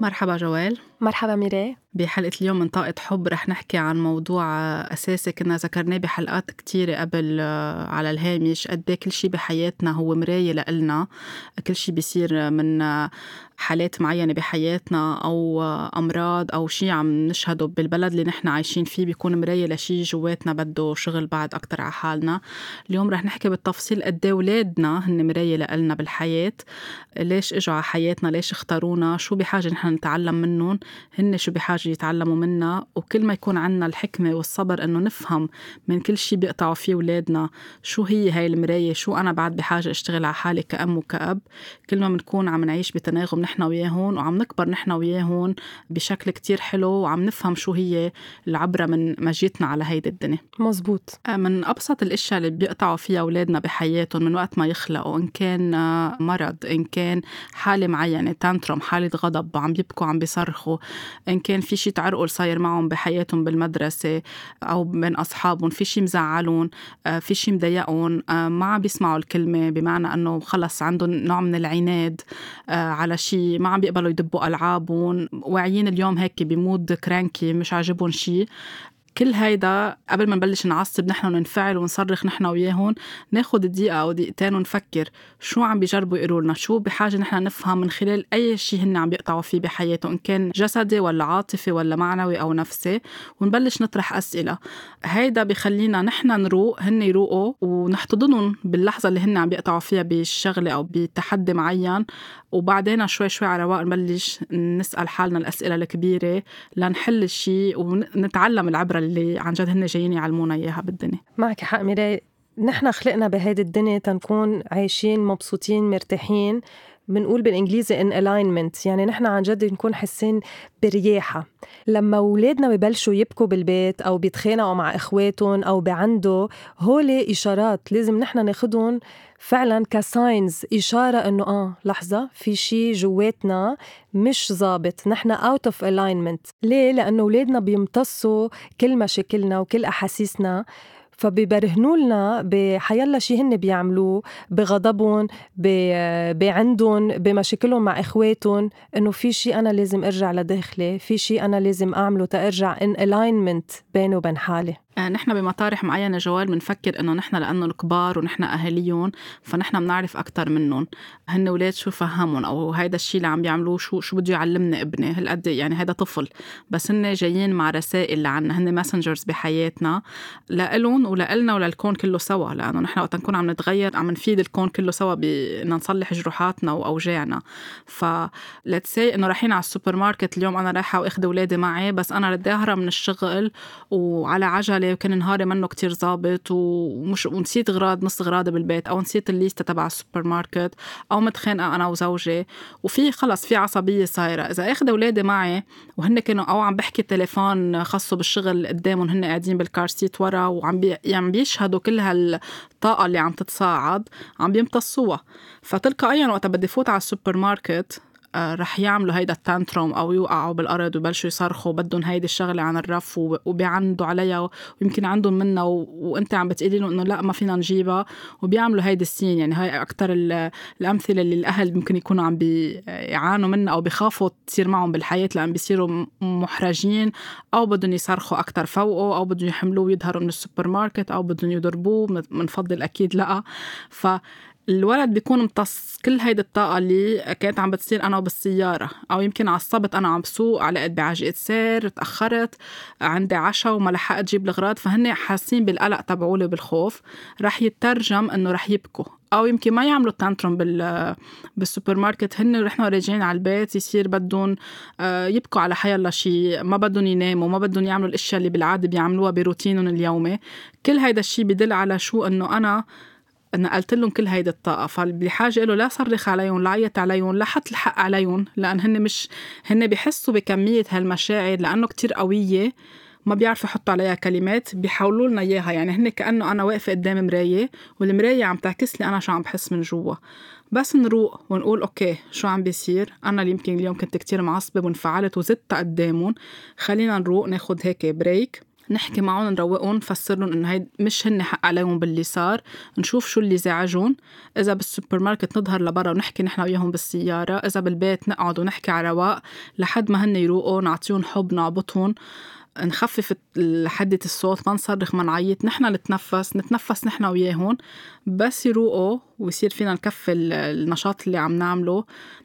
مرحبا جوال. مرحبا ميراي. بحلقة اليوم من طاقة حب رح نحكي عن موضوع أساسي كنا ذكرناه بحلقات كتيرة قبل آه، على الهامش قد إيه كل شي بحياتنا هو مراية لإلنا كل شي بيصير من آه، حالات معينة بحياتنا أو آه، أمراض أو شي عم نشهده بالبلد اللي نحن عايشين فيه بيكون مراية لشي جواتنا بده شغل بعد أكتر على حالنا. اليوم رح نحكي بالتفصيل قد إيه ولادنا هن مراية لإلنا بالحياة ليش إجوا على حياتنا ليش اختارونا شو بحاجة نحن نتعلم منهم هن شو بحاجة يتعلموا منا. وكل ما يكون عنا الحكمة والصبر إنه نفهم من كل شي بيقطعوا فيه ولادنا شو هي هاي المراية شو أنا بعد بحاجة أشتغل على حالي كأم وكأب. كل ما بنكون عم نعيش بتناغم نحن وياهن وعم نكبر نحن وياهن بشكل كتير حلو وعم نفهم شو هي العبرة من مجيتنا على هيدي الدنيا. مزبوط. آه، من أبسط الأشياء اللي بيقطعوا فيها أولادنا بحياتهم من وقت ما يخلقوا إن كان آه، مرض إن كان حالة معينة tantrum حالة غضب عم بيبكوا عم بيصرخوا إن كان في شي تعرقل صاير معهم بحياتهم بالمدرسة أو بين أصحابهم في شي مزعلهم آه، في شي مضايقهم ما عم بيسمعوا الكلمة بمعنى أنه خلص عندهم نوع من العناد على شي ما عم بيقبلوا يدبوا ألعابهم. واعيين اليوم هيك ب mood cranky مش عاجبهم شي كل هيدا قبل ما نبلش نعصب نحن وننفعل ونصرخ نحن وياهم ناخد دقيقة أو دقيقتين ونفكر شو عم بيجربوا يقولوا لنا شو بحاجة نحن نفهم من خلال أي شيء هن عم بيقطعوا فيه بحياتهم إن كان جسدي ولا عاطفي ولا معنوي أو نفسي ونبلش نطرح أسئلة. هيدا بخلينا نحن نروق هن يروقوا ونحتضنهم باللحظة اللي هن عم بيقطعوا فيها بالشغلة أو بتحدي معين. وبعدين شوي شوي على رواق نبلش نسأل حالنا الأسئلة الكبيرة لنحل الشيء ونتعلم العبرة اللي عن جد هن جايين يعلمونا إياها بالدنيا. معك حق ميراي نحن خلقنا بهيدي الدنيا تنكون عايشين مبسوطين مرتاحين. بنقول بالإنجليزي in alignment يعني نحن عن جد نكون حاسين برياحة. لما أولادنا ببلشوا يبكوا بالبيت أو بيتخانقوا مع إخواتهم أو بعندوا هول إشارات لازم نحن ناخدهم فعلا ك signs إشارة إنه آه لحظة في شيء جواتنا مش ظابط. نحن out of alignment ليه؟ لأنه أولادنا بيمتصوا كل مشاكلنا وكل أحاسيسنا. فبيبرهنوا لنا بحيلا شيء هن بيعملوه بغضبهم بعندهم بمشاكلهم مع إخواتهم إنه في شيء أنا لازم أرجع لداخلي في شيء أنا لازم أعمله تارجع ان الاينمنت بيني وبين حالي. نحن بمطارح معينة جوال بنفكر إنه نحن لأنه الكبار ونحن أهاليهم فنحن بنعرف أكتر منهم. هن ولاد شو فهمهم؟ أو هيدا الشيء اللي عم بيعملوه شو شو بده يعلمنا ابني؟ هالقد يعني هيدا طفل. بس هن جايين مع رسائل لعنا هن messengers بحياتنا لإلهم ولإلنا وللكون كله سوا. لأنه نحن وقت نكون عم نتغير عم نفيد الكون كله سوا بإن نصلح جروحاتنا وأوجاعنا. ف let's say إنه رايحين على السوبر ماركت اليوم أنا رايحة وأخذ أولادي معي بس أنا أهرب من الشغل وعلى عجلة عليه وكان نهاري منه كتير ظابط ومش ونسيت غراض نص غراضي بالبيت أو نسيت الليستة تبع السوبر ماركت أو متخانقة أنا وزوجي. وفي خلص في عصبية صايرة. إذا اخذ اولادي معي وهن كانوا أو عم بحكي تليفون خاصه بالشغل قدامهم هن قاعدين بال car seat ورا وعم بي يعني بيشهدوا كل هالطاقة اللي عم تتصاعد عم بيمتصوها. فتلقائيا وقت بدي فوت على السوبر ماركت رح يعملوا هيدا ال tantrum أو يوقعوا بالأرض ويبلشوا يصرخوا بدهم هيدي الشغلة عن الرف وبيعندوا عليها ويمكن عندهم منها و... وانت عم بتقولي لهم إنه لا ما فينا نجيبها. وبيعملوا هيدي ال scene يعني هاي أكثر الأمثلة اللي الأهل ممكن يكونوا عم بيعانوا منها أو بخافوا تصير معهم بالحياة لأن بيصيروا محرجين أو بدهم يصرخوا أكثر فوقه أو بدهم يحملوه ويظهروا من السوبر ماركت أو بدهم يضربوه بنفضل أكيد لأ. ف الولد بيكون امتص كل هيدي الطاقة اللي كانت عم بتصير أنا بالسيارة أو يمكن عصبت أنا عم بسوق علقت بعجقة سير تأخرت عندي عشاء وما لحقت جيب الغراض فهن حاسين بالقلق تبعولي بالخوف. رح يترجم إنه رح يبكوا. أو يمكن ما يعملوا tantrum بال بالسوبر ماركت هن رحنا راجعين على البيت يصير بدهم آه، يبكوا على حيلا شيء ما بدهم يناموا ما بدهم يعملوا الأشياء اللي بالعادة بيعملوها بروتينهم اليومي. كل هيدا الشيء بدل على شو إنه أنا نقلت لهم كل هيدي الطاقة. فبحاجه له لا صرخ عليهم لا عيط عليهم لا حط الحق عليهم لأن هن مش هن بحسوا بكمية هالمشاعر لأنه كتير قوية ما بيعرفوا يحطوا عليها كلمات بيحولوا لنا إياها. يعني هن كأنه أنا واقفة قدام مراية والمراية عم تعكس لي أنا شو عم بحس من جوا. بس نروق ونقول okay شو عم بيصير؟ أنا اللي يمكن اليوم كنت كتير معصبة وانفعلت وزدت قدامهم. خلينا نروق ناخد هيك break نحكي معهم نروقهم نفسر لهم إنه هي مش هن حق عليهم باللي صار. نشوف شو اللي زعجهم إذا بالسوبر ماركت نظهر لبرا ونحكي نحن وياهم بالسيارة. إذا بالبيت نقعد ونحكي على رواق. لحد ما هن يروقوا نعطيهم حب نعبطهم. نخفف حدة الصوت ما نصرخ ما نعيط. نحن نتنفس نتنفس نحن وياهم بس يروقوا ويصير فينا نكفي النشاط اللي عم نعمله.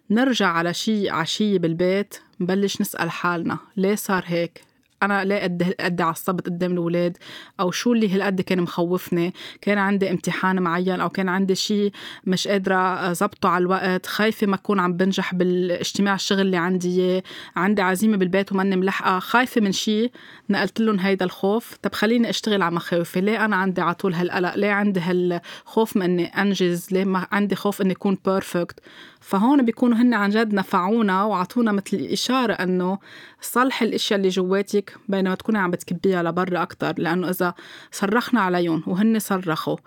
نرجع على شي عشية بالبيت نبلش نسأل حالنا. ليه صار هيك؟ أنا ليه قد قد عصبت قدام الأولاد أو شو اللي هالقد كان مخوفني؟ كان عندي امتحان معين أو كان عندي شيء مش قادرة ظبطه على الوقت خايفة ما أكون عم بنجح بالاجتماع الشغل اللي عندي إياه عندي عزيمة بالبيت وماني ملحقة خايفة من شيء نقلت لهم هيدا الخوف. طب خليني أشتغل على مخاوفي ليه أنا عندي على طول هالقلق؟ ليه عندي هالخوف من أني أنجز؟ ليه ما عندي خوف إني أكون perfect فهون بيكونوا هن عن جد نفعونا وعطونا مثل إشارة أنه صلحي الأشياء اللي جواتك بينما تكوني عم بتكبيها لبرا أكتر لأنه إذا صرخنا عليهم وهن صرخوا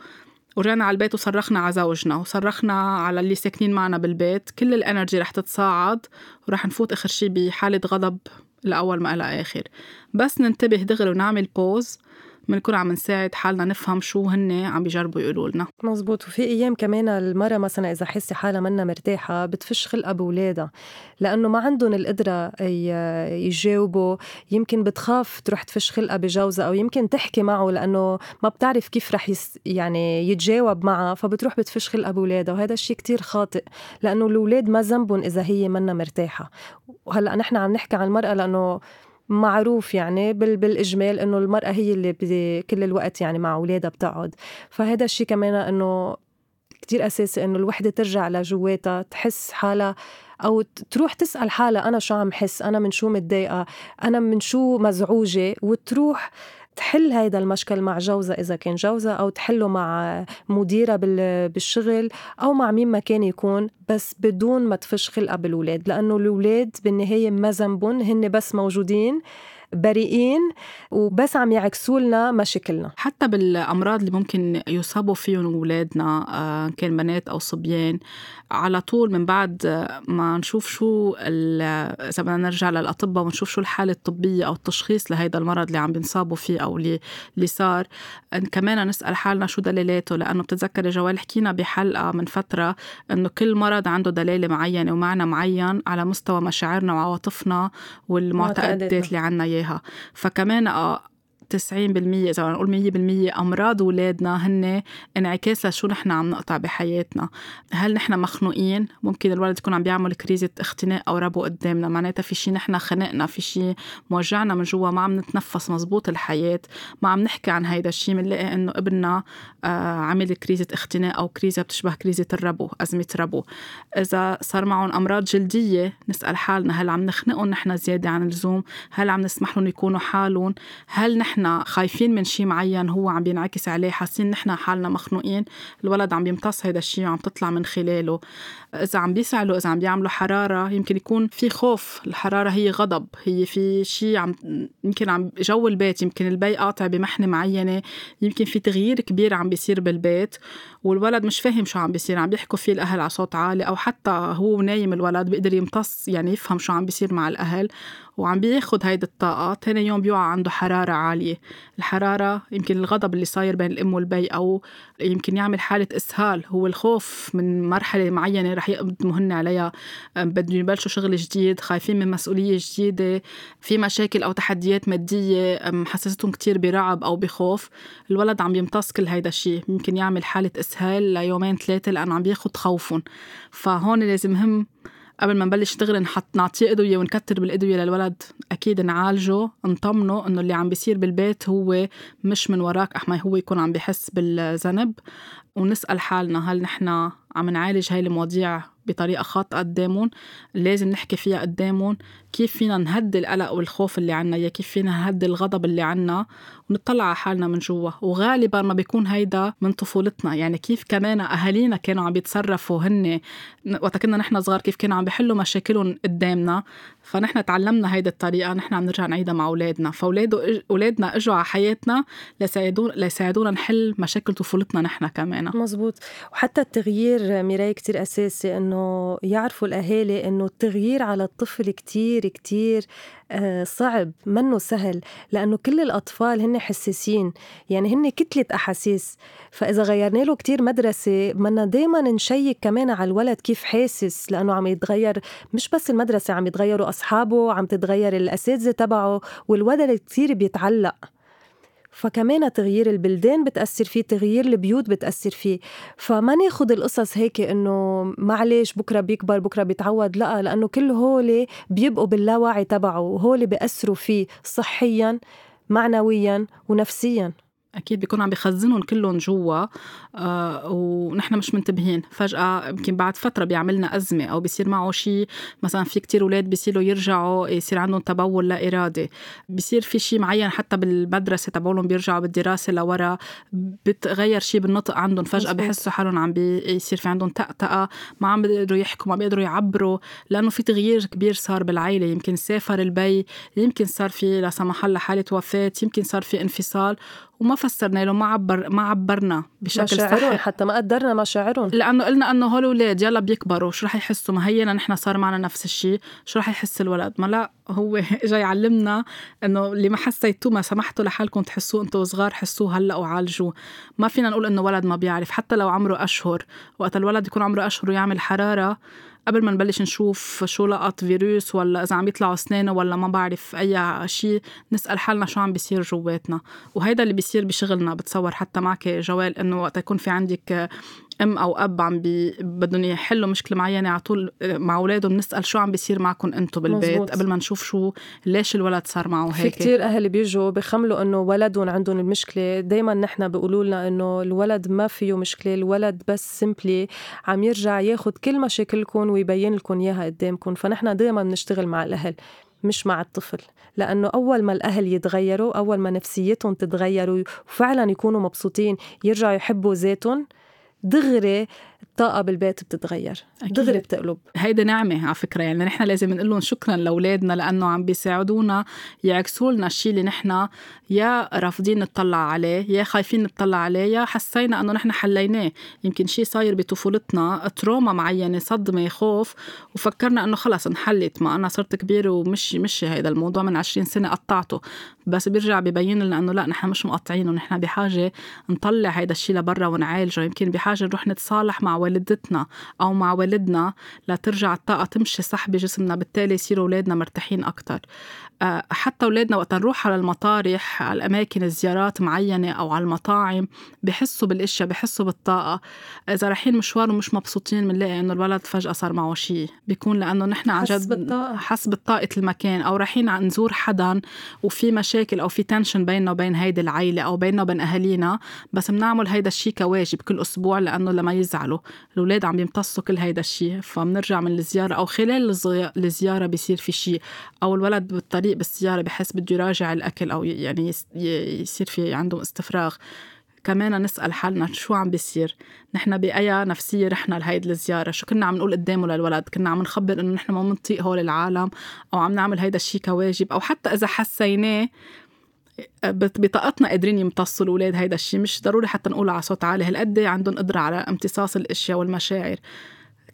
ورجعنا على البيت وصرخنا على زوجنا وصرخنا على اللي ساكنين معنا بالبيت كل ال energy رح تتصاعد ورح نفوت آخر شي بحالة غضب لأول ما إلى آخر. بس ننتبه دغري ونعمل بوز بنكون عم نساعد حالنا نفهم شو هن عم بيجربوا يقولوا لنا. مزبوط. وفي أيام كمان المرة مثلا إذا حاسه حالها منا مرتاحة بتفش خلقها باولادها لأنه ما عندهم القدرة يجاوبوا. يمكن بتخاف تروح تفش خلقها بجوزها أو يمكن تحكي معه لأنه ما بتعرف كيف رح يس يعني يتجاوب معها فبتروح بتفش خلقها باولادها وهذا الشيء كتير خاطئ لأنه الأولاد ما ذنبهم إذا هي منا مرتاحة. وهلأ نحن عم نحكي عن المرأة لأنه معروف يعني بالإجمال إنه المرأة هي اللي كل الوقت يعني مع أولادها بتقعد. فهذا الشيء كمان إنه كتير أساسي إنه الوحدة ترجع لجواتها تحس حالها أو تروح تسأل حالها أنا شو عم حس؟ أنا من شو متضايقة؟ أنا من شو مزعوجة؟ وتروح تحل هيدا المشكل مع جوزها إذا كان جوزها أو تحله مع مديرها بالشغل أو مع مين ما كان يكون بس بدون ما تفش خلقها بالولاد لأنه الولاد بالنهاية ما ذنبهم هن بس موجودين. بريئين وبس عم يعكسوا لنا مشاكلنا. حتى بالأمراض اللي ممكن يصابوا فيهم أولادنا آه، كان بنات أو صبيان على طول من بعد ما نشوف شو إذا بدنا نرجع للأطباء ونشوف شو الحالة الطبية أو التشخيص لهيدا المرض اللي عم بينصابوا فيه أو اللي صار. كمان نسأل حالنا شو دليلاته لأنه بتتذكري جوال حكينا بحلقة من فترة إنه كل مرض عنده دلاله معينة ومعنى معين على مستوى مشاعرنا وعواطفنا والمعتقدات اللي عنا إياها. فكمان آه، 90% إذا نقول 100% أمراض اولادنا هن انعكاس لشو نحن عم نقطع بحياتنا. هل نحن مخنوقين؟ ممكن الولد يكون عم بيعمل كريزة اختناق أو ربو قدامنا. معناتها في شيء نحن خنقنا في شيء موجعنا من جوا ما عم نتنفس مزبوط الحياة. ما عم نحكي عن هيدا الشيء بنلاقي إنه ابننا آه عمل كريزة اختناق أو كريزة بتشبه كريزة الربو أزمة ربو. إذا صار معهم أمراض جلدية نسأل حالنا هل عم نخنقهم نحن زيادة عن اللزوم؟ هل عم نسمح لهم يكونوا حالهم؟ هل نحن نحن خايفين من شيء معين هو عم بينعكس عليه حاسين نحن حالنا مخنوقين الولد عم بيمتص هذا الشيء وعم تطلع من خلاله. إذا عم بيسعلوا إذا عم بيعملوا حرارة يمكن يكون في خوف الحرارة هي غضب هي في شيء عم يمكن عم جو البيت يمكن البي قاطع بمحنة معينة يمكن في تغيير كبير عم بيصير بالبيت والولد مش فاهم شو عم بيصير عم بيحكوا فيه الأهل على صوت عالي أو حتى هو نايم الولد بيقدر يمتص يعني يفهم شو عم بيصير مع الأهل. وعم بياخد هيدي الطاقة تاني يوم بيوعى عنده حرارة عالية. الحرارة يمكن الغضب اللي صاير بين الأم والبي أو يمكن يعمل حالة إسهال. هو الخوف من مرحلة معينة رح يقدموا هن عليها بدهم يبلشوا شغل جديد خايفين من مسؤولية جديدة في مشاكل أو تحديات مادية. محسستهم كتير برعب أو بخوف. الولد عم يمتص كل هيدا الشيء. يمكن يعمل حالة إسهال ليومين ثلاثة لأنه عم بياخد خوفهم. فهون لازم مهم قبل ما نبلش دغري نحط نعطيه أدوية ونكتر بالأدوية للولد أكيد نعالجه نطمنه إنه اللي عم بيصير بالبيت هو مش من وراك احمى هو يكون عم بحس بالذنب. ونسأل حالنا هل نحن عم نعالج هاي المواضيع بطريقة خاطئة قدامهم لازم نحكي فيها قدامهم كيف فينا نهدي القلق والخوف اللي عنا يا كيف فينا نهدي الغضب اللي عنا ونطلع على حالنا من جوا. وغالبا ما بيكون هيدا من طفولتنا. يعني كيف كمان أهالينا كانوا عم بيتصرفوا هن وقت كنا نحن صغار كيف كانوا عم بيحلوا مشاكلهم قدامنا. فنحن تعلمنا هيدا الطريقة نحن عم نرجع نعيدها مع أولادنا. فاولاد أولادنا إجوا على حياتنا ليساعدونا ليساعدونا نحل مشاكل طفولتنا نحن كمان. مزبوط. وحتى التغيير ميراي كتير أساسي إنه يعرفوا الأهالي إنه التغيير على الطفل كتير كتير صعب منه سهل لأنه كل الأطفال هن حساسين. يعني هن كتلة أحاسيس. فإذا غيرنا له كتير مدرسة بدنا دايما نشيك كمان على الولد كيف حاسس لأنه عم يتغير. مش بس المدرسة عم يتغيروا أصحابه عم تتغير الأساتذة تبعه والولد كتير بيتعلق. فكمان تغيير البلدان بتأثر فيه تغيير البيوت بتأثر فيه. فما ناخد القصص هيك إنه معلش بكرة بيكبر بكرة بيتعود لا لأنه كل هول بيبقوا باللاوعي تبعه وهول بيأثروا فيه صحيا معنويا ونفسيا. أكيد بيكون عم بخزنهم كلهم جوا آه ونحن مش منتبهين. فجأة يمكن بعد فترة بيعملنا أزمة أو بيصير معه شيء مثلا في كتير أولاد بيصيروا يرجعوا يصير عندهم تبول لا ارادي بيصير في شيء معين حتى بالمدرسة تبعولهم بيرجعوا بالدراسة لورا بتغير شيء بالنطق عندهم. فجأة بحسوا حالهم عم بيصير في عندهم تأتأة ما عم بيقدروا يحكوا ما بيقدروا يعبروا لأنه في تغيير كبير صار بالعائله يمكن سافر البي يمكن صار في لا سمح الله حالة وفاة يمكن صار في انفصال. وما فسرنا له ما عبر ما عبرنا بشكل صحيح. حتى ما قدرنا مشاعرهم لأنه قلنا إنه هول أولاد يلا بيكبروا شو رح يحسوا؟ ما هينا نحن صار معنا نفس الشيء شو رح يحس الولد؟ ما لا هو اجى يعلمنا إنه اللي ما حسيتوه ما سمحتوا لحالكم تحسوه أنتم صغار حسوه هلأ وعالجوه. ما فينا نقول إنه ولد ما بيعرف حتى لو عمره أشهر وقت الولد يكون عمره أشهر ويعمل حرارة قبل ما نبلش نشوف شو لقط فيروس ولا إذا عم يطلعوا أسنانه ولا ما بعرف أي شيء نسأل حالنا شو عم بيصير جواتنا. وهيدا اللي بيصير بشغلنا بتصور حتى معك جوال إنه وقت يكون في عندك أم أو أب عم بي بدهم يحلوا مشكلة معينة على طول مع أولادهم نسأل شو عم بيصير معكم أنتم بالبيت مزبوط. قبل ما نشوف شو ليش الولد صار معه هيك؟ في كثير أهل بيجوا بخملوا إنه ولدهم عندهم المشكلة. دائما نحن بيقولوا لنا إنه الولد ما فيه مشكلة الولد بس سمبلي عم يرجع ياخذ كل مشاكلكم ويبين لكم إياها قدامكم. فنحن دائما بنشتغل مع الأهل مش مع الطفل. لأنه أول ما الأهل يتغيروا أول ما نفسيتهم تتغير وفعلا يكونوا مبسوطين يرجعوا يحبوا ذاتهم دغري الطاقة بالبيت بتتغير. دغري بتقلب. هيدي نعمة على فكرة. يعني نحن لازم نقول لهم شكرا لأولادنا لأنه عم بيساعدونا يعكسوا لنا الشيء اللي نحن يا رافضين نطلع عليه يا خايفين نطلع عليه يا حسينا أنه نحن حليناه. يمكن شيء صاير بطفولتنا تروما معينة صدمة خوف وفكرنا أنه خلص انحلت. ما أنا صرت كبيرة ومش مش هذا الموضوع من 20 سنة قطعته. بس بيرجع ببين لنا أنه لا نحن مش مقطعينه نحن بحاجة نطلع هذا الشيء لبرا ونعالجه. يمكن بحاجة نروح نتصالح مع والدتنا أو مع والدنا لترجع الطاقة تمشي صح؟ بجسمنا. بالتالي يصيروا أولادنا مرتاحين أكتر. آه، حتى أولادنا وقت نروح على المطارح على الأماكن الزيارات معينة أو على المطاعم بحسوا بالأشياء بحسوا بالطاقة. إذا رايحين مشوار ومش مبسوطين بنلاقي إنه الولد فجأة صار معه شيء بيكون لأنه نحن عن جد حس بالطاقة المكان أو رايحين نزور حدا وفي مشاكل أو في تنشن بيننا وبين هيدي العيلة أو بيننا وبين أهالينا بس بنعمل هيدا الشيء كواجب كل أسبوع لأنه لما يزعلوا. الأولاد عم يمتصوا كل هيدا الشيء فبنرجع من الزيارة أو خلال الزيارة بيصير في شيء أو الولد بالطريق بالسيارة بحس بده يراجع الأكل أو يعني يصير في عندهم استفراغ. كمان نسأل حالنا شو عم بيصير؟ نحن بأي نفسية رحنا لهيدي الزيارة شو كنا عم نقول قدامه للولد؟ كنا عم نخبر إنه نحن ما بنطيق هول العالم أو عم نعمل هيدا الشيء كواجب أو حتى إذا حسيناه بطاقتنا قادرين يمتصوا الأولاد هيدا الشيء مش ضروري حتى نقول على صوت عالي. هالقد عندهم قدرة على امتصاص الأشياء والمشاعر.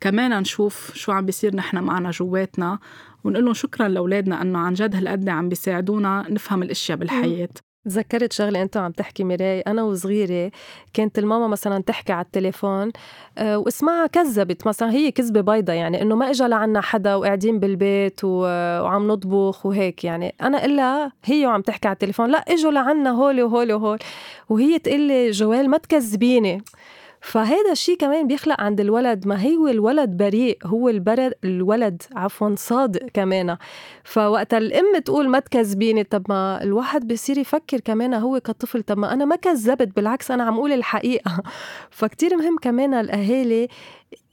كمان نشوف شو عم بيصير نحن معنا جواتنا ونقول لهم شكرا لأولادنا إنه عن جد هالقد عم بيساعدونا نفهم الأشياء بالحياة. تذكرت شغلة انت عم تحكي ميراي؟ أنا وصغيرة كانت الماما مثلا تحكي على التليفون أه واسمعها كذبت. مثلا هي كذبة بيضة يعني إنه ما اجى لعنا حدا وقاعدين بالبيت وعم نطبخ وهيك يعني. أنا إلا هي وعم تحكي على التليفون لا إجوا لعنا هول وهول وهول وهي تقول لي جوال ما تكذبيني. فهذا الشيء كمان بيخلق عند الولد ما هو الولد بريء هو البرد الولد عفوا صادق كمان. فوقت الأم تقول ما تكذبيني طب ما الواحد بصير يفكر كمان هو كطفل طب ما أنا ما كذبت بالعكس أنا عم أقول الحقيقة. فكتير مهم كمان الأهالي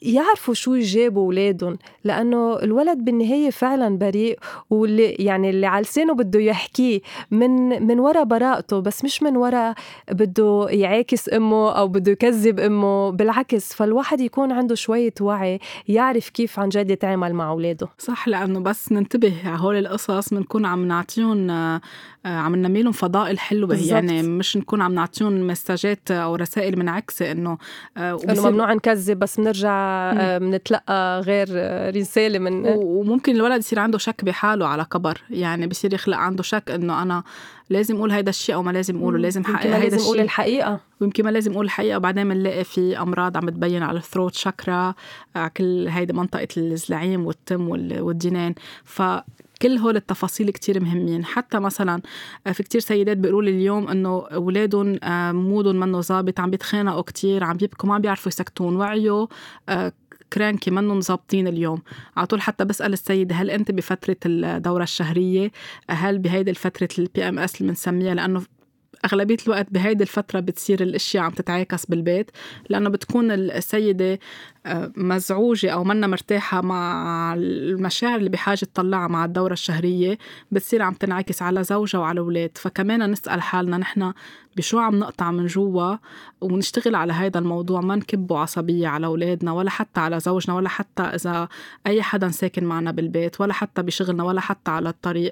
يعرفوا شو يجابوا أولادهم لأنه الولد بالنهاية فعلا بريء واللي يعني اللي على لسانه بده يحكيه من من وراء براءته بس مش من وراء بده يعاكس أمه أو بده يكذب أمه بالعكس فالواحد يكون عنده شوية وعي يعرف كيف عن جد يتعامل مع أولاده. صح لأنه بس ننتبه على هول القصص بنكون عم نعطيهم عم ننمي فضائل حلوة بالزبط. يعني مش نكون عم نعطيهم مساجات أو رسائل منعكسه إنه إنه ممنوع نكذب بس بنرجع بنتلقى غير رسالة من وممكن الولد يصير عنده شك بحاله على كبر يعني بصير يخلق عنده شك إنه أنا لازم أقول هيدا الشيء أو ما لازم أقوله لازم حقق هيدا لازم أقول الحقيقة. ويمكن ما لازم أقول الحقيقة. وبعدين بنلاقي في أمراض عم تبين على الثروت شكرا على كل هيدي منطقة الزلعوم والتم والسنان. ف كل هول التفاصيل كتير مهمين. حتى مثلا في كتير سيدات بيقولوا لي اليوم إنه أولادهم mood هم منه ظابط عم بيتخانقوا كتير عم بيبكوا ما بيعرفوا يسكتون. وعيوا cranky منهم ظابطين اليوم. على طول حتى بسأل السيده هل أنت بفترة الدورة الشهرية؟ هل بهيدي الفترة ال PMS اللي بنسميها؟ لأنه أغلبية الوقت بهيدي الفترة بتصير الأشياء عم تتعاكس بالبيت. لأنه بتكون السيدة مزعوجة أو منا مرتاحة مع المشاعر اللي بحاجة تطلعها مع الدورة الشهرية بتصير عم تنعكس على زوجها وعلى أولاد فكمان نسأل حالنا نحن بشو عم نقطع من جوا ونشتغل على هذا الموضوع؟ ما نكبه عصبية على أولادنا ولا حتى على زوجنا ولا حتى إذا أي حدا ساكن معنا بالبيت ولا حتى بشغلنا ولا حتى على الطريق.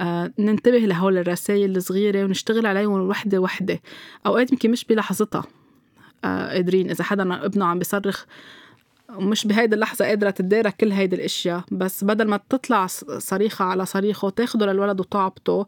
آه ننتبه لهول الرسائل الصغيرة ونشتغل عليهم وحدة وحدة. أوقات يمكن مش بلحظتها. آه قادرين. إذا حدا ابنه عم بيصرخ ومش بهيدي اللحظة قادرة تدارك كل هيدي الأشياء بس بدل ما تطلع صريخة على صريخه وتاخده للولد وتعبطه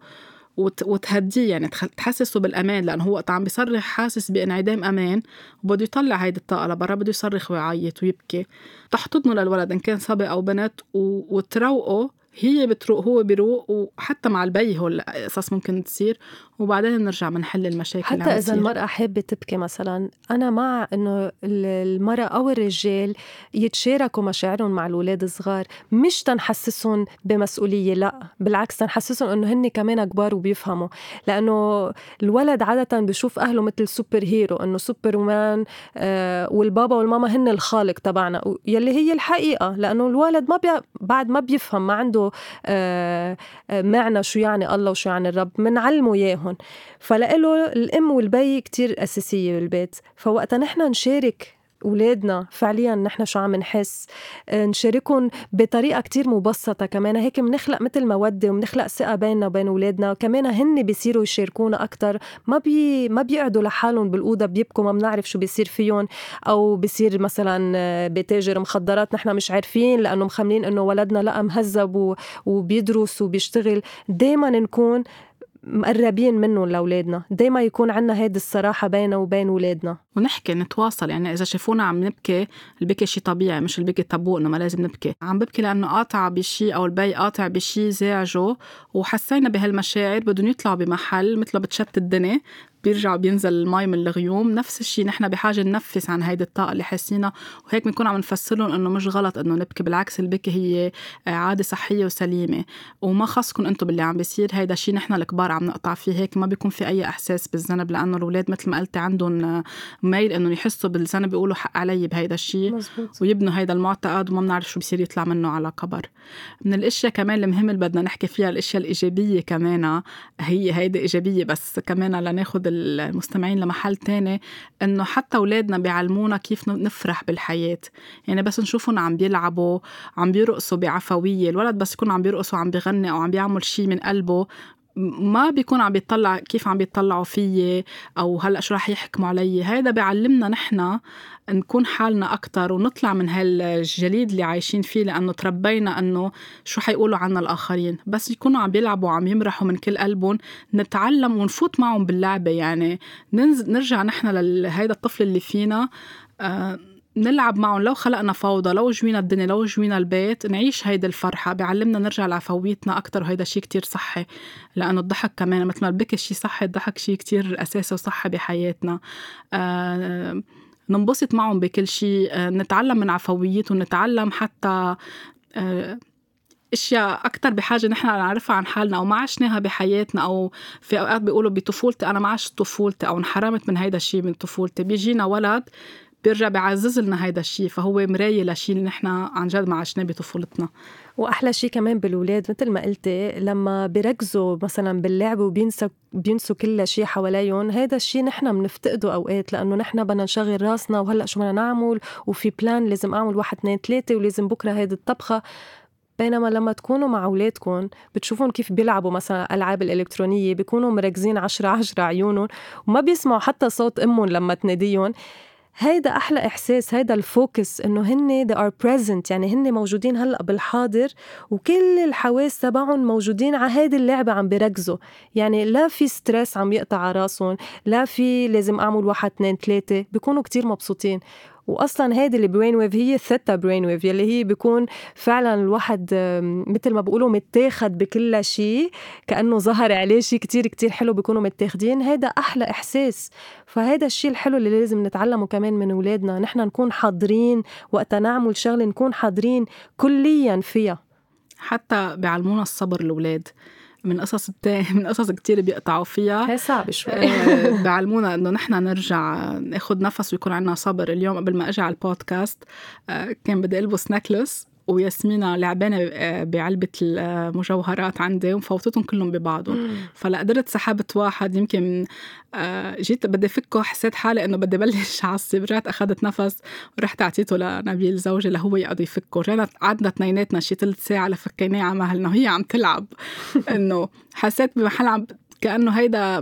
وتهديه يعني تحسسه بالأمان لأنه هو وقت عم بيصرخ حاسس بانعدام أمان وبده يطلع هيدي الطاقة لبرا بده يصرخ ويعيط ويبكي. تحتضنه للولد إن كان صبي أو بنت وتروقه هي بتروق هو بيروق وحتى مع البي هو القصص ممكن تصير وبعدين بنرجع بنحل المشاكل حتى إذا المرأة حابة تبكي مثلا أنا مع إنه المرأة أو الرجال يتشاركوا مشاعرهم مع الأولاد الصغار مش تنحسسهم بمسؤولية لا بالعكس تنحسسهم إنه هن كمان كبار وبيفهموا. لأنه الولد عادة بشوف أهله مثل superhero إنه سوبر مان آه والبابا والماما هن الخالق تبعنا يلي هي الحقيقة. لأنه الولد ما بي... بعد ما بيفهم ما عنده آه آه معنى شو يعني الله وشو يعني الرب بنعلمه إياهم. معهم فلإله الأم والبي كتير أساسية بالبيت. فوقتا نحن نشارك أولادنا فعليا نحن شو عم نحس. آه، نشاركهم بطريقة كتير مبسطة كمان. هيك بنخلق مثل مودة وبنخلق ثقة بيننا وبين أولادنا. كمان هن بيصيروا يشاركونا أكتر. ما بي ما بيقعدوا لحالهم بالأوضة بيبكوا ما بنعرف شو بيصير فيهم. أو بيصير مثلا آه، بتاجر مخدرات نحن مش عارفين لأنه مخمنين إنه ولدنا لا مهذب وبيدرس وبيشتغل. دايما نكون مقربين منهم لأولادنا. دايما يكون عنا هيدي الصراحة بيننا وبين اولادنا ونحكي نتواصل. يعني إذا شافونا عم نبكي البكي شيء طبيعي مش البكي تابو انه ما لازم نبكي. عم ببكي لأنه قاطع بشيء أو البي قاطع بشيء زعجه وحسينا بهالمشاعر. بدهم يطلعوا بمحل مثله بتشت الدنيا. بيرجع بينزل المي من الغيوم. نفس الشيء نحن بحاجة ننفس عن هيدي الطاقة اللي حاسينها وهيك بنكون عم نفسر لهم إنه مش غلط إنه نبكي بالعكس البكي هي عادة صحية وسليمة. وما خصكم إنتم باللي عم بيصير. هيدا الشيء نحن الكبار عم نقطع فيه. هيك ما بيكون في أي إحساس بالذنب لأنه الأولاد مثل ما قلتي عندهم ميل إنه يحسوا بالذنب بيقولوا حق علي بهيدا الشيء ويبنوا هيدا المعتقد وما بنعرف شو بصير يطلع منه على كبر من الأشياء كمان المهم اللي بدنا نحكي فيها الأشياء الإيجابية كمان هي هيدي إيجابية بس كمان لناخذ المستمعين لمحل تاني إنه حتى أولادنا بيعلمونا كيف نفرح بالحياة. يعني بس نشوفهم عم بيلعبوا عم بيرقصوا بعفوية الولد بس يكون عم بيرقص وعم بيغني أو عم بيعمل شيء من قلبه ما بيكون عم بيطلع كيف عم بيطلعوا فيي أو هلأ شو رح يحكموا علي. هيدا بيعلمنا نحن نكون حالنا أكتر ونطلع من هالجليد اللي عايشين فيه لأنه تربينا أنه شو حيقولوا عنا الآخرين. بس يكونوا عم بيلعبوا وعم يمرحوا من كل قلبهم نتعلم ونفوت معهم باللعبة يعني. نرجع نحن لهيدا الطفل اللي فينا آه نلعب معهم. لو خلقنا فوضى لو جوينا الدنيا لو جوينا البيت نعيش هيدي الفرحة. بيعلمنا نرجع لعفويتنا أكتر وهيدا شيء كتير صحي. لأنه الضحك كمان مثل ما البكي شيء صحي الضحك شيء كتير أساسي وصحي بحياتنا. آه ننبسط معهم بكل شيء آه نتعلم من عفويتهم نتعلم حتى آه أشياء أكثر بحاجة نحن نعرفها عن حالنا. أو ما عشناها بحياتنا. أو في أوقات بيقولوا بطفولتي أنا ما عشت طفولتي. أو انحرمت من هيدا الشيء من طفولتي. بيجينا ولد بيرجع بيعزز لنا هيدا الشيء فهو مراية لشيء نحن عن جد ما عشناه بطفولتنا. وأحلى شيء كمان بالاولاد مثل ما قلتي لما بيركزوا مثلا باللعب وبينسوا بينسوا كل شيء حواليهم هذا الشيء نحن بنفتقده أوقات لأنه نحن بدنا نشغل راسنا وهلأ شو بدنا نعمل؟ وفي plan لازم أعمل واحد اثنين ثلاثة ولازم بكرة هيدي الطبخة. بينما لما تكونوا مع أولادكم بتشوفون كيف بيلعبوا مثلا ألعاب الإلكترونية بيكونوا مركزين عشرة عشرة عيونهم وما بيسمعوا حتى صوت أمهم لما تناديهم. هيدا أحلى إحساس هيدا ال focus إنه هن they are present يعني هن موجودين هلأ بالحاضر وكل الحواس تبعهم موجودين على هيدي اللعبة عم بيركزوا. يعني لا في stress عم يقطع على راسهم لا في لازم أعمل واحد اثنين ثلاثة بيكونوا كتير مبسوطين. واصلا هيدي ال brain wave هي ال theta brain wave يلي هي بيكون فعلا الواحد مثل ما بيقولوا متاخد بكل شيء كأنه ظهر عليه شيء كتير كتير حلو بيكونوا متاخدين. هيدا أحلى إحساس. فهيدا الشيء الحلو اللي لازم نتعلمه كمان من أولادنا نحن نكون حاضرين وقت نعمل شغلة نكون حاضرين كليا فيها. حتى بيعلمونا الصبر الأولاد. من قصص من قصص كتير بيقطعوا فيها. هي صعب شوي. آه، بيعلمونا إنه نحن نرجع ناخذ نفس ويكون عندنا صبر. اليوم قبل ما أجي على البودكاست آه، كان بدي ألبس نكلس. وياسمينة لعبانة آه، بعلبة المجوهرات عندي ومفوتتهم كلهم ببعضهم. فلا قدرت سحبت واحد يمكن آه، جيت بدي فكه حسيت حالي إنه بدي بلش عصب رجعت أخذت نفس ورحت أعطيته لنبيل زوجي لهو يقعد يفكه رجعنا قعدنا اثنيناتنا شي ثلث ساعة لفكيناه على مهلنا وهي عم تلعب. إنه حسيت بمحل عم كأنه هيدا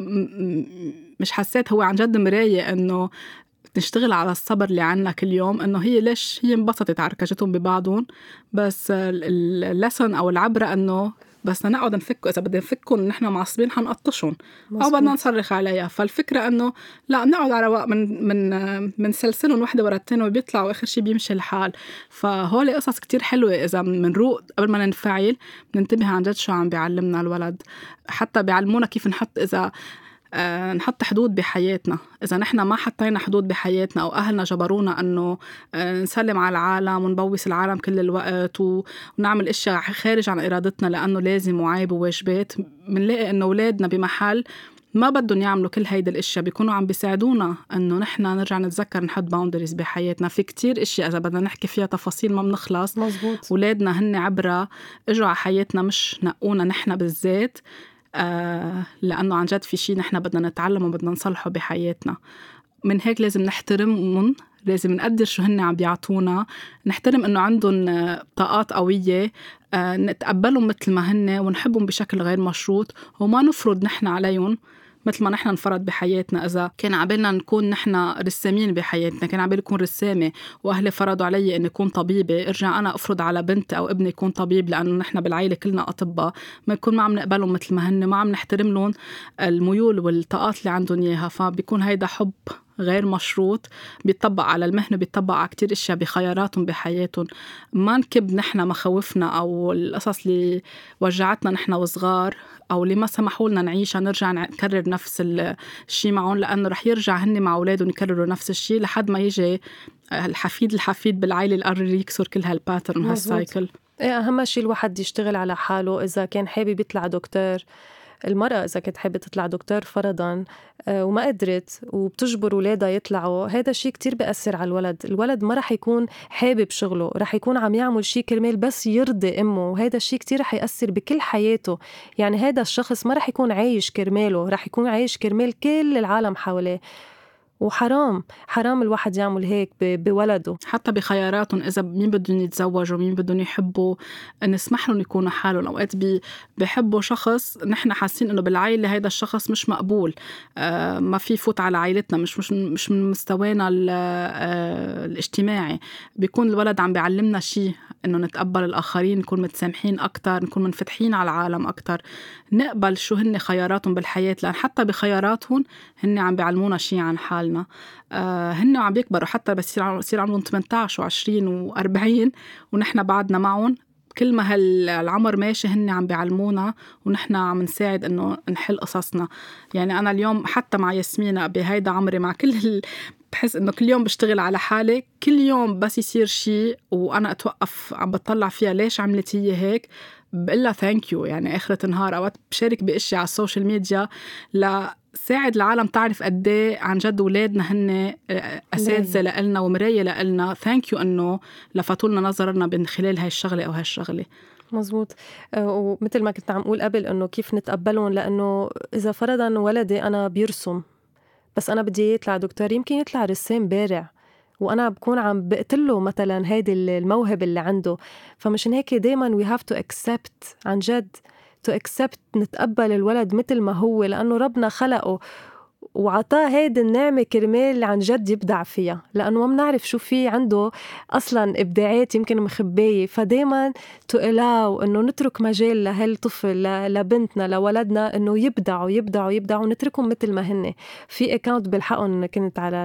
مش حسيت هو عن جد مراية إنه نشتغل على الصبر اللي عنا كل يوم إنه هي ليش هي انبسطت عركجتهم ببعضهم. بس اللسن أو العبرة إنه بس نقعد نفكه إذا بدنا نفكهم نحن معصبين حنقطشهم أو بدنا نصرخ عليها. فالفكرة إنه لا بنقعد على رواق من من بنسلسلهم وحدة ورا الثانية وبيطلعوا واخر شيء بيمشي الحال. فهول قصص كتير حلوة. إذا بنروق قبل ما ننفعل بننتبه عن جد شو عم بيعلمنا الولد. حتى بيعلمونا كيف نحط إذا آه، نحط حدود بحياتنا. إذا نحن ما حطينا حدود بحياتنا أو أهلنا جبرونا أنه آه، نسلم على العالم ونبوس العالم كل الوقت ونعمل أشياء خارج عن إرادتنا لأنه لازم وعيب وواجبات بنلاقي أنه أولادنا بمحل ما بدهم يعملوا كل هيدي الأشياء بيكونوا عم بيساعدونا إنه نحن نرجع نتذكر نحط باوندريز بحياتنا. في كتير أشياء إذا بدنا نحكي فيها تفاصيل ما بنخلص. مزبوط أولادنا هن عبره اجوا على حياتنا مش نقونا نحن بالذات. لأنه عن جد في شيء نحن بدنا نتعلمه وبدنا نصلحه بحياتنا. من هيك لازم نحترمهم لازم نقدر شو هن عم بيعطونا. نحترم إنه عندهم طاقات قوية آه نتقبلهم مثل ما هن ونحبهم بشكل غير مشروط وما نفرض نحن عليهم. مثل ما نحن انفرض بحياتنا. إذا كان عبالنا نكون نحن رسامين بحياتنا كان عبالي اكون رسامة وأهلي فرضوا علي إني أكون طبيبة ارجع أنا أفرض على بنتي أو ابني يكون طبيب لأنه نحن بالعائله كلنا أطباء. ما يكون ما عم نقبلهم مثل ما هن ما عم نحترم لهم الميول والطاقات اللي عندهم إياها. فبيكون هيدا حب غير مشروط بيطبق على المهنة بيطبق على كتير أشياء بخياراتهم بحياتهم. ما نكب نحن مخاوفنا أو القصص اللي وجعتنا نحن وصغار أو اللي ما سمحوا لنا نعيشها نرجع نكرر نفس الشيء معهم لأنه رح يرجع هن مع أولادهم يكرروا نفس الشيء لحد ما يجي الحفيد الحفيد بالعائله القرر يكسر كل هال pattern هال cycle إيه أهم شيء الواحد يشتغل على حاله إذا كان حابب يطلع دكتور. المرأة إذا كانت حابة تطلع دكتور فرضا آه، وما قدرت وبتجبر ولادها يطلعوا هذا الشيء كتير بأثر على الولد. الولد ما رح يكون حابب شغله رح يكون عم يعمل شيء كرمال بس يرضي أمه وهذا الشيء كتير رح يأثر بكل حياته. يعني هذا الشخص ما رح يكون عايش كرماله رح يكون عايش كرمال كل العالم حواليه. وحرام حرام الواحد يعمل هيك بولده. حتى بخياراتهم إذا مين بدهم يتزوجوا مين بدهم يحبوا نسمح لهم يكونوا حالهم. أوقات بحبوا شخص نحن حاسين إنه بالعائله هيدا الشخص مش مقبول. آه ما في يفوت على عائلتنا مش مش مش من مستوانا آه الاجتماعي. بيكون الولد عم بيعلمنا شيء إنه نتقبل الآخرين نكون متسامحين أكثر نكون منفتحين على العالم أكثر نقبل شو هن خياراتهم بالحياة لأن حتى بخياراتهم هن عم بيعلمونا شيء عن حالنا. آه هن عم بيكبروا حتى بس يصير عمرهم 18 و20 و40 ونحن بعدنا معهم. كل ما هالعمر ماشي هن عم بيعلمونا ونحن عم نساعد إنه نحل قصصنا. يعني أنا اليوم حتى مع ياسمينة بهيدا عمري مع كل ال... بحس إنه كل يوم بشتغل على حالي. كل يوم بس يصير شيء وأنا أتوقف عم بطلع فيها. ليش عملت هي هيك؟ بقول لها thank you يعني آخرة النهار أوقات بشارك بأشياء على ال social media لساعد العالم تعرف قد إيه عن جد اولادنا هن آه، أساتذة لنا ومراية لنا thank you إنه لفتوا لنا نظرنا من خلال هاي الشغلة أو هاي الشغله مزبوط. آه، ومثل ما كنت عم أقول قبل إنه كيف نتقبلهم؟ لإنه إذا فرضا ولدي أنا بيرسم بس أنا بدي يطلع دكتور يمكن يطلع رسام بارع وأنا بكون عم بقتله مثلا هيدي الموهبة اللي عنده. فمشان هيك دائما we have to accept عن جد to accept نتقبل الولد مثل ما هو لأنه ربنا خلقه. وعطاه هيدي النعمة كرمال عن جد يبدع فيها لأنه ما بنعرف شو في عنده أصلا إبداعات يمكن مخباية فدايما to allow إنه نترك مجال لهالطفل لبنتنا لولدنا إنه يبدعوا يبدعوا يبدعوا ونتركهم مثل ما هن في account بلحقهم كنت على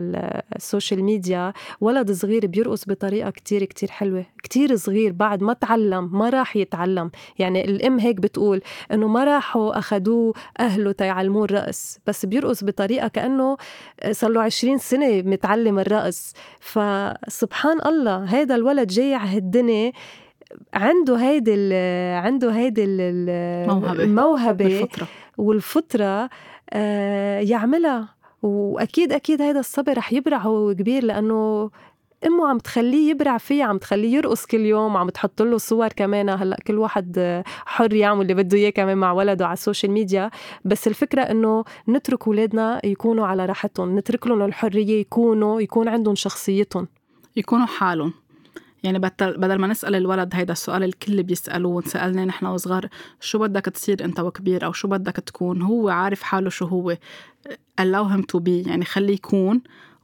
ال social media. ولد صغير بيرقص بطريقة كتير كتير حلوة. كتير صغير بعد ما تعلم ما راح يتعلم. يعني الأم هيك بتقول إنه ما راحوا أخدوه أهله تيعلموه الرقص بس بيرقص بطريقة بطريقه كأنه صار له 20 سنة متعلم الرقص. فسبحان الله هذا الولد جاي على هالدنيا. عنده هيدي عنده هيدي الموهبه الموهبة والفطرة. والفطرة آه، يعملها. وأكيد أكيد هذا الصبي رح يبرع هو كبير لأنه إمه عم تخليه يبرع فيه عم تخليه يرقص كل يوم عم تحط له صور كمان. هلأ كل واحد حر يعمل اللي بده إياه كمان مع ولده على ال social media. بس الفكرة إنه نترك اولادنا يكونوا على راحتهم نترك لهم الحرية يكونوا يكون عندهم شخصيتهم. يكونوا حالهم. يعني بدل ما نسأل الولد هيدا السؤال الكل بيسألوه ونسألنا نحن وصغار شو بدك تصير أنت وكبير؟ أو شو بدك تكون؟ هو عارف حاله شو هو. allow him to be. يعني خليه يكون.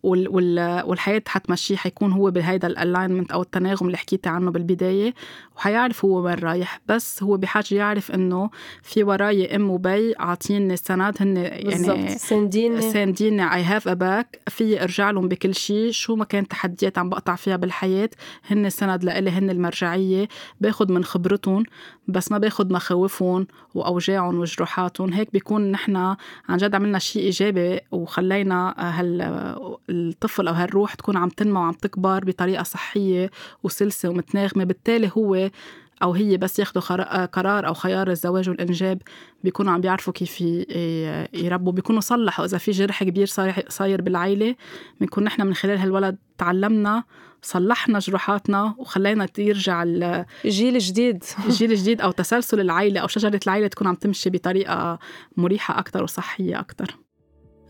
والحياة حتمشيه حيكون هو بهيدا ال alignment أو التناغم اللي حكيتي عنه بالبداية وحيعرف هو وين رايح. بس هو بحاجة يعرف إنه في وراي أم وبي عاطيني السند هن يعني سانديني. سانديني I have a back في إرجع لهم بكل شيء شو ما كانت تحديات عم بقطع فيها بالحياة هن السند لإلي هن المرجعية. باخذ من خبرتهم بس ما باخذ مخاوفهم وأوجاعهم وجروحاتهم. هيك بيكون نحن عن جد عملنا شيء إيجابي وخلينا هال الطفل أو هالروح تكون عم تنمى وعم تكبر بطريقة صحية وسلسة ومتناغمة. بالتالي هو أو هي بس ياخذوا قرار أو خيار الزواج والإنجاب بيكونوا عم بيعرفوا كيف يربوا بيكونوا صلحوا. إذا في جرح كبير صاير بالعائله بنكون نحن من خلال هالولد تعلمنا صلحنا جروحاتنا وخلينا يرجع الجيل الجديد الجيل الجديد أو تسلسل العائله أو شجرة العائله تكون عم تمشي بطريقة مريحة أكثر وصحية أكثر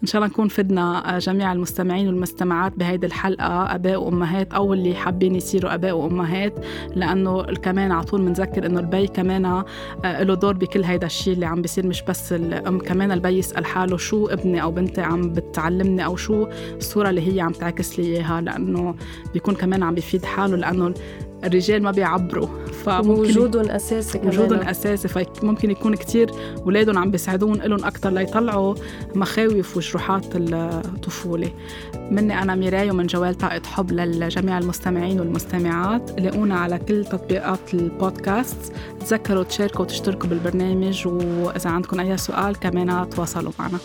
إن شاء الله نكون فدنا آه، جميع المستمعين والمستمعات بهيدي الحلقة. آباء وأمهات أو اللي حابين يصيروا آباء وأمهات لأنه كمان على طول بنذكر إنه البي كمان آه، له دور بكل هيدا الشيء اللي عم بيصير مش بس الأم. كمان البي يسأل حاله شو ابني أو بنتي عم بتعلمني أو شو الصورة اللي هي عم تعكس لي إياها لأنه بيكون كمان عم بيفيد حاله لأنه الرجال ما بيعبروا فوجودهم أساسي كمان. وجودهم أساسي فممكن يكون كتير اولادهم عم بيساعدون لهم أكثر ليطلعوا مخاوف وجروحات الطفولة. مني أنا ميراي ومن جوال طاقة حب للجميع المستمعين والمستمعات. لاقونا على كل تطبيقات البودكاست. تذكروا تشاركوا وتشتركوا بالبرنامج. وإذا عندكم أي سؤال كمان تواصلوا معنا.